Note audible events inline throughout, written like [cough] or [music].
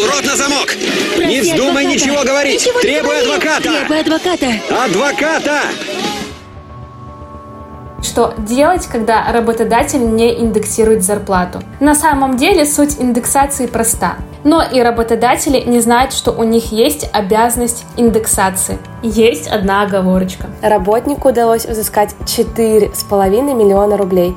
Пол, рот на замок! Не вздумай адвоката. ничего говорить! Ничего Требуй говори. адвоката! Требуй адвоката. Адвоката! Что делать, когда работодатель не индексирует зарплату? На самом деле суть индексации проста. Но и работодатели не знают, что у них есть обязанность индексации. Есть одна оговорочка. Работнику удалось взыскать 4,5 миллиона рублей.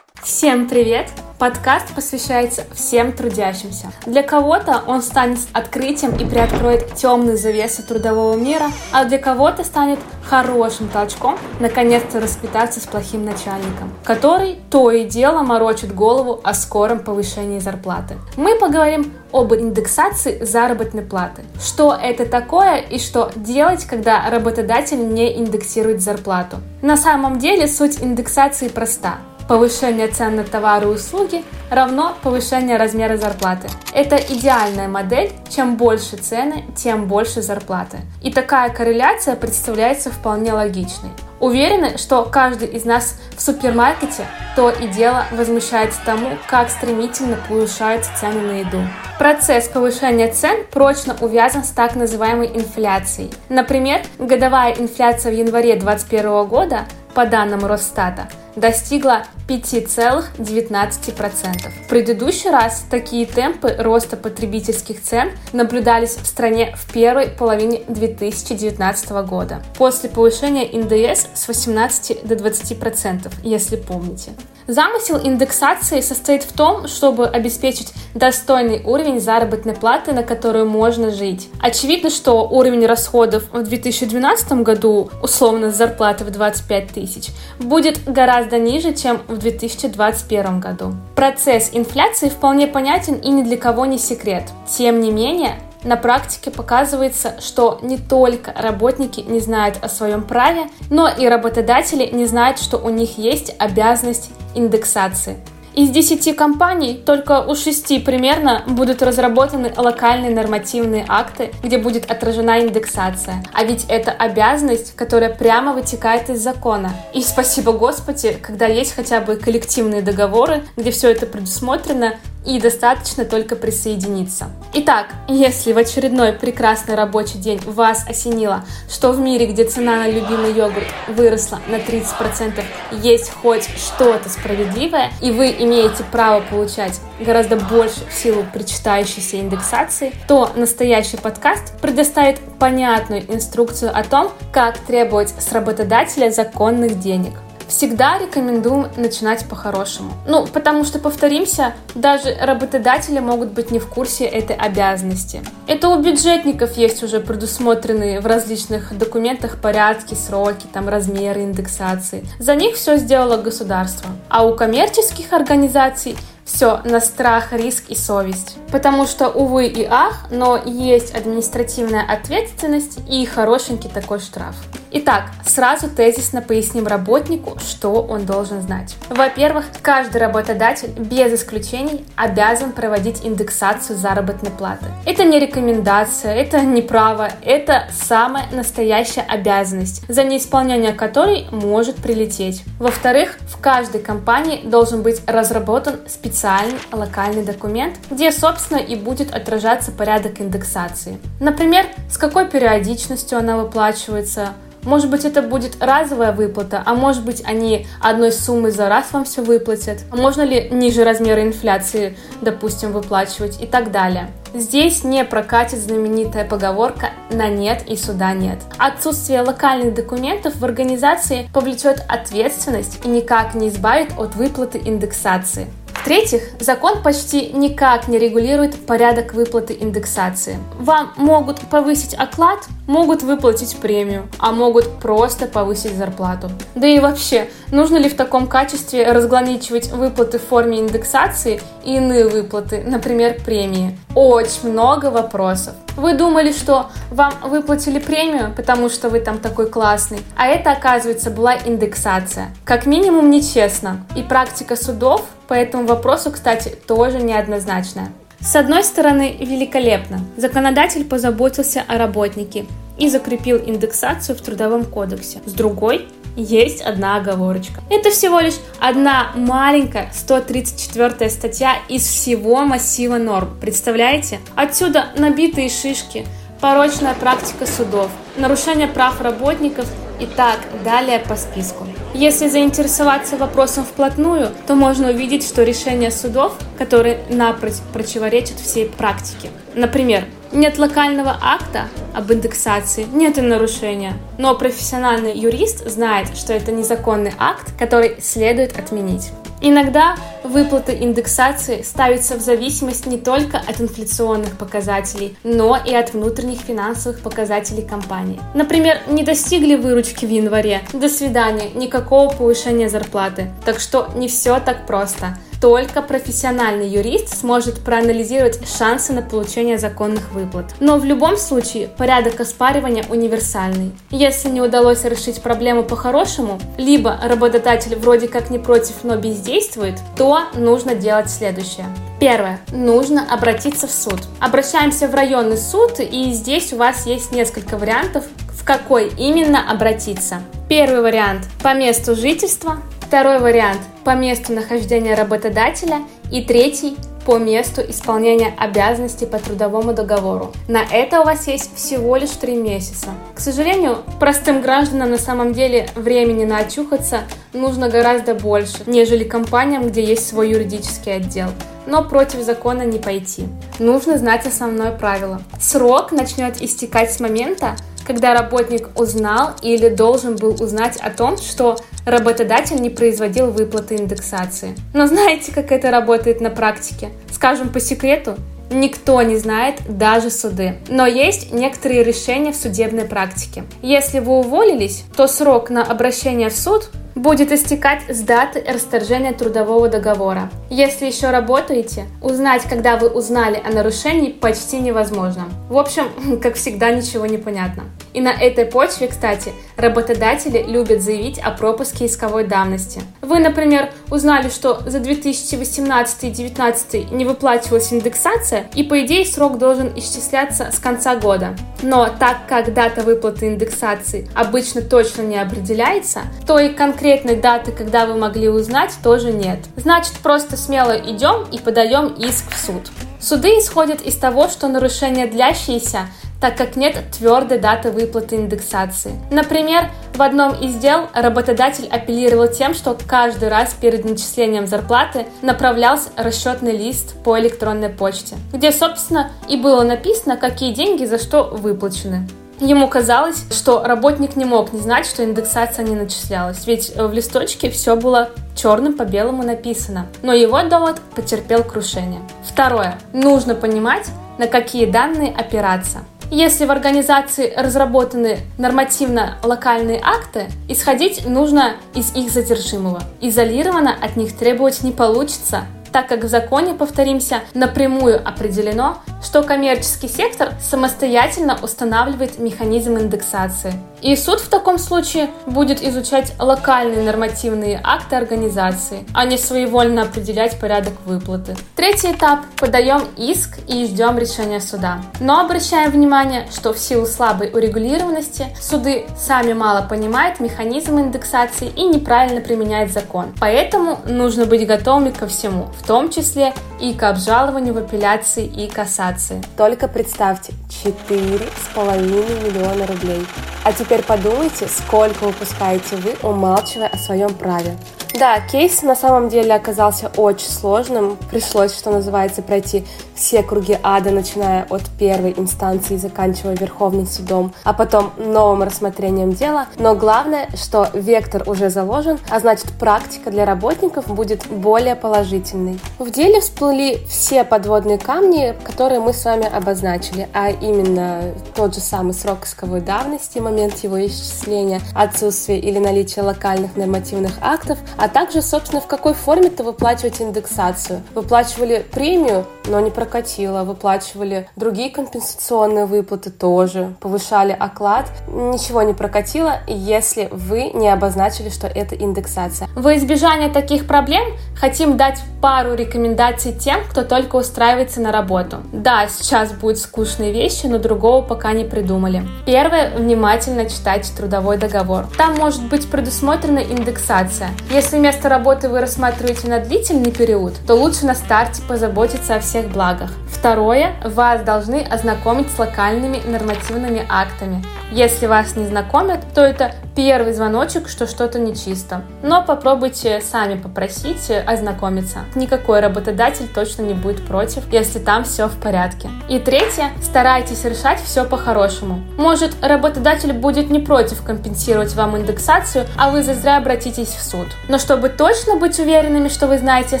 Всем привет! Подкаст посвящается всем трудящимся. Для кого-то он станет открытием и приоткроет темные завесы трудового мира, а для кого-то станет хорошим толчком наконец-то расквитаться с плохим начальником, который то и дело морочит голову о скором повышении зарплаты. Мы поговорим об индексации заработной платы. Что это такое и что делать, когда работодатель не индексирует зарплату. На самом деле суть индексации проста. Повышение цен на товары и услуги равно повышение размера зарплаты. Это идеальная модель. Чем больше цены, тем больше зарплаты. И такая корреляция представляется вполне логичной. Уверены, что каждый из нас в супермаркете то и дело возмущается тому, как стремительно повышаются цены на еду. Процесс повышения цен прочно увязан с так называемой инфляцией. Например, годовая инфляция в январе 2021 года по данным Росстата, достигла 5,19%. В предыдущий раз такие темпы роста потребительских цен наблюдались в стране в первой половине 2019 года, после повышения НДС с 18 до 20%, если помните. Замысел индексации состоит в том, чтобы обеспечить достойный уровень заработной платы, на которую можно жить. Очевидно, что уровень расходов в 2012 году, условно с зарплаты в 25 тысяч, будет гораздо ниже, чем в 2021 году. Процесс инфляции вполне понятен и ни для кого не секрет. Тем не менее, на практике показывается, что не только работники не знают о своем праве, но и работодатели не знают, что у них есть обязанность индексации. Из 10 компаний только у 6 примерно будут разработаны локальные нормативные акты, где будет отражена индексация. А ведь это обязанность, которая прямо вытекает из закона. И спасибо Господи, когда есть хотя бы коллективные договоры, где все это предусмотрено, и достаточно только присоединиться. Итак, если в очередной прекрасный рабочий день вас осенило, что в мире, где цена на любимый йогурт выросла на 30%, есть хоть что-то справедливое, и вы имеете право получать гораздо больше в силу причитающейся индексации, то настоящий подкаст предоставит понятную инструкцию о том, как требовать с работодателя законных денег всегда рекомендуем начинать по-хорошему. Ну, потому что, повторимся, даже работодатели могут быть не в курсе этой обязанности. Это у бюджетников есть уже предусмотренные в различных документах порядки, сроки, там размеры индексации. За них все сделало государство. А у коммерческих организаций все на страх, риск и совесть. Потому что, увы и ах, но есть административная ответственность и хорошенький такой штраф. Итак, сразу тезисно поясним работнику, что он должен знать. Во-первых, каждый работодатель без исключений обязан проводить индексацию заработной платы. Это не рекомендация, это не право, это самая настоящая обязанность, за неисполнение которой может прилететь. Во-вторых, в каждой компании должен быть разработан специальный локальный документ, где, собственно, и будет отражаться порядок индексации. Например, с какой периодичностью она выплачивается, может быть, это будет разовая выплата, а может быть, они одной суммой за раз вам все выплатят. Можно ли ниже размера инфляции, допустим, выплачивать и так далее. Здесь не прокатит знаменитая поговорка «на нет и суда нет». Отсутствие локальных документов в организации повлечет ответственность и никак не избавит от выплаты индексации. В-третьих, закон почти никак не регулирует порядок выплаты индексации. Вам могут повысить оклад, могут выплатить премию, а могут просто повысить зарплату. Да и вообще, нужно ли в таком качестве разграничивать выплаты в форме индексации и иные выплаты, например, премии? Очень много вопросов. Вы думали, что вам выплатили премию, потому что вы там такой классный, а это, оказывается, была индексация. Как минимум нечестно. И практика судов по этому вопросу, кстати, тоже неоднозначная. С одной стороны, великолепно. Законодатель позаботился о работнике и закрепил индексацию в Трудовом кодексе. С другой, есть одна оговорочка. Это всего лишь одна маленькая 134 статья из всего массива норм. Представляете? Отсюда набитые шишки, порочная практика судов, нарушение прав работников и так далее по списку. Если заинтересоваться вопросом вплотную, то можно увидеть, что решения судов, которые напрочь противоречат всей практике. Например, нет локального акта об индексации, нет и нарушения. Но профессиональный юрист знает, что это незаконный акт, который следует отменить. Иногда выплаты индексации ставятся в зависимость не только от инфляционных показателей, но и от внутренних финансовых показателей компании. Например, не достигли выручки в январе, до свидания, никакого повышения зарплаты. Так что не все так просто. Только профессиональный юрист сможет проанализировать шансы на получение законных выплат. Но в любом случае порядок оспаривания универсальный. Если не удалось решить проблему по-хорошему, либо работодатель вроде как не против, но бездействует, то нужно делать следующее. Первое. Нужно обратиться в суд. Обращаемся в районный суд, и здесь у вас есть несколько вариантов, в какой именно обратиться. Первый вариант по месту жительства, Второй вариант по месту нахождения работодателя. И третий по месту исполнения обязанностей по трудовому договору. На это у вас есть всего лишь три месяца. К сожалению, простым гражданам на самом деле времени на очухаться нужно гораздо больше, нежели компаниям, где есть свой юридический отдел но против закона не пойти. Нужно знать основное правило. Срок начнет истекать с момента, когда работник узнал или должен был узнать о том, что работодатель не производил выплаты индексации. Но знаете, как это работает на практике? Скажем по секрету, Никто не знает, даже суды. Но есть некоторые решения в судебной практике. Если вы уволились, то срок на обращение в суд будет истекать с даты расторжения трудового договора. Если еще работаете, узнать, когда вы узнали о нарушении, почти невозможно. В общем, [laughs] как всегда, ничего не понятно. И на этой почве, кстати, работодатели любят заявить о пропуске исковой давности. Вы, например, узнали, что за 2018 и 2019 не выплачивалась индексация, и по идее срок должен исчисляться с конца года. Но так как дата выплаты индексации обычно точно не определяется, то и конкретной даты, когда вы могли узнать, тоже нет. Значит, просто смело идем и подаем иск в суд. Суды исходят из того, что нарушение длящееся так как нет твердой даты выплаты индексации. Например, в одном из дел работодатель апеллировал тем, что каждый раз перед начислением зарплаты направлялся расчетный лист по электронной почте, где, собственно, и было написано, какие деньги за что выплачены. Ему казалось, что работник не мог не знать, что индексация не начислялась, ведь в листочке все было черным по белому написано. Но его довод потерпел крушение. Второе. Нужно понимать, на какие данные опираться. Если в организации разработаны нормативно-локальные акты, исходить нужно из их задержимого. Изолированно от них требовать не получится, так как в законе, повторимся, напрямую определено, что коммерческий сектор самостоятельно устанавливает механизм индексации. И суд в таком случае будет изучать локальные нормативные акты организации, а не своевольно определять порядок выплаты. Третий этап – подаем иск и ждем решения суда. Но обращаем внимание, что в силу слабой урегулированности суды сами мало понимают механизм индексации и неправильно применяют закон. Поэтому нужно быть готовыми ко всему, в том числе и к обжалованию в апелляции и кассации. Только представьте, 4,5 миллиона рублей. А теперь подумайте, сколько выпускаете вы, умалчивая о своем праве. Да, кейс на самом деле оказался очень сложным. Пришлось, что называется, пройти все круги ада, начиная от первой инстанции и заканчивая Верховным судом, а потом новым рассмотрением дела. Но главное, что вектор уже заложен, а значит практика для работников будет более положительной. В деле всплыли все подводные камни, которые мы с вами обозначили, а именно тот же самый срок исковой давности, момент его исчисления, отсутствие или наличие локальных нормативных актов, а А также, собственно, в какой форме-то выплачивать индексацию. Выплачивали премию, но не прокатило. Выплачивали другие компенсационные выплаты тоже. Повышали оклад. Ничего не прокатило, если вы не обозначили, что это индексация. Во избежание таких проблем хотим дать пару рекомендаций тем, кто только устраивается на работу. Да, сейчас будут скучные вещи, но другого пока не придумали. Первое, внимательно читайте трудовой договор. Там может быть предусмотрена индексация. Если место работы вы рассматриваете на длительный период, то лучше на старте позаботиться о всех благах. Второе, вас должны ознакомить с локальными нормативными актами. Если вас не знакомят, то это первый звоночек, что что-то нечисто. Но попробуйте сами попросить ознакомиться. Никакой работодатель точно не будет против, если там все в порядке. И третье, старайтесь решать все по-хорошему. Может, работодатель будет не против компенсировать вам индексацию, а вы зазря обратитесь в суд. Но чтобы точно быть уверенными, что вы знаете о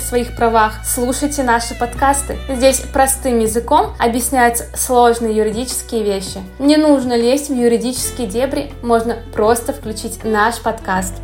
своих правах, слушайте наши подкасты. Здесь простым языком объясняются сложные юридические вещи. Не нужно лезть в юридические дебри, можно просто включить наш подкаст.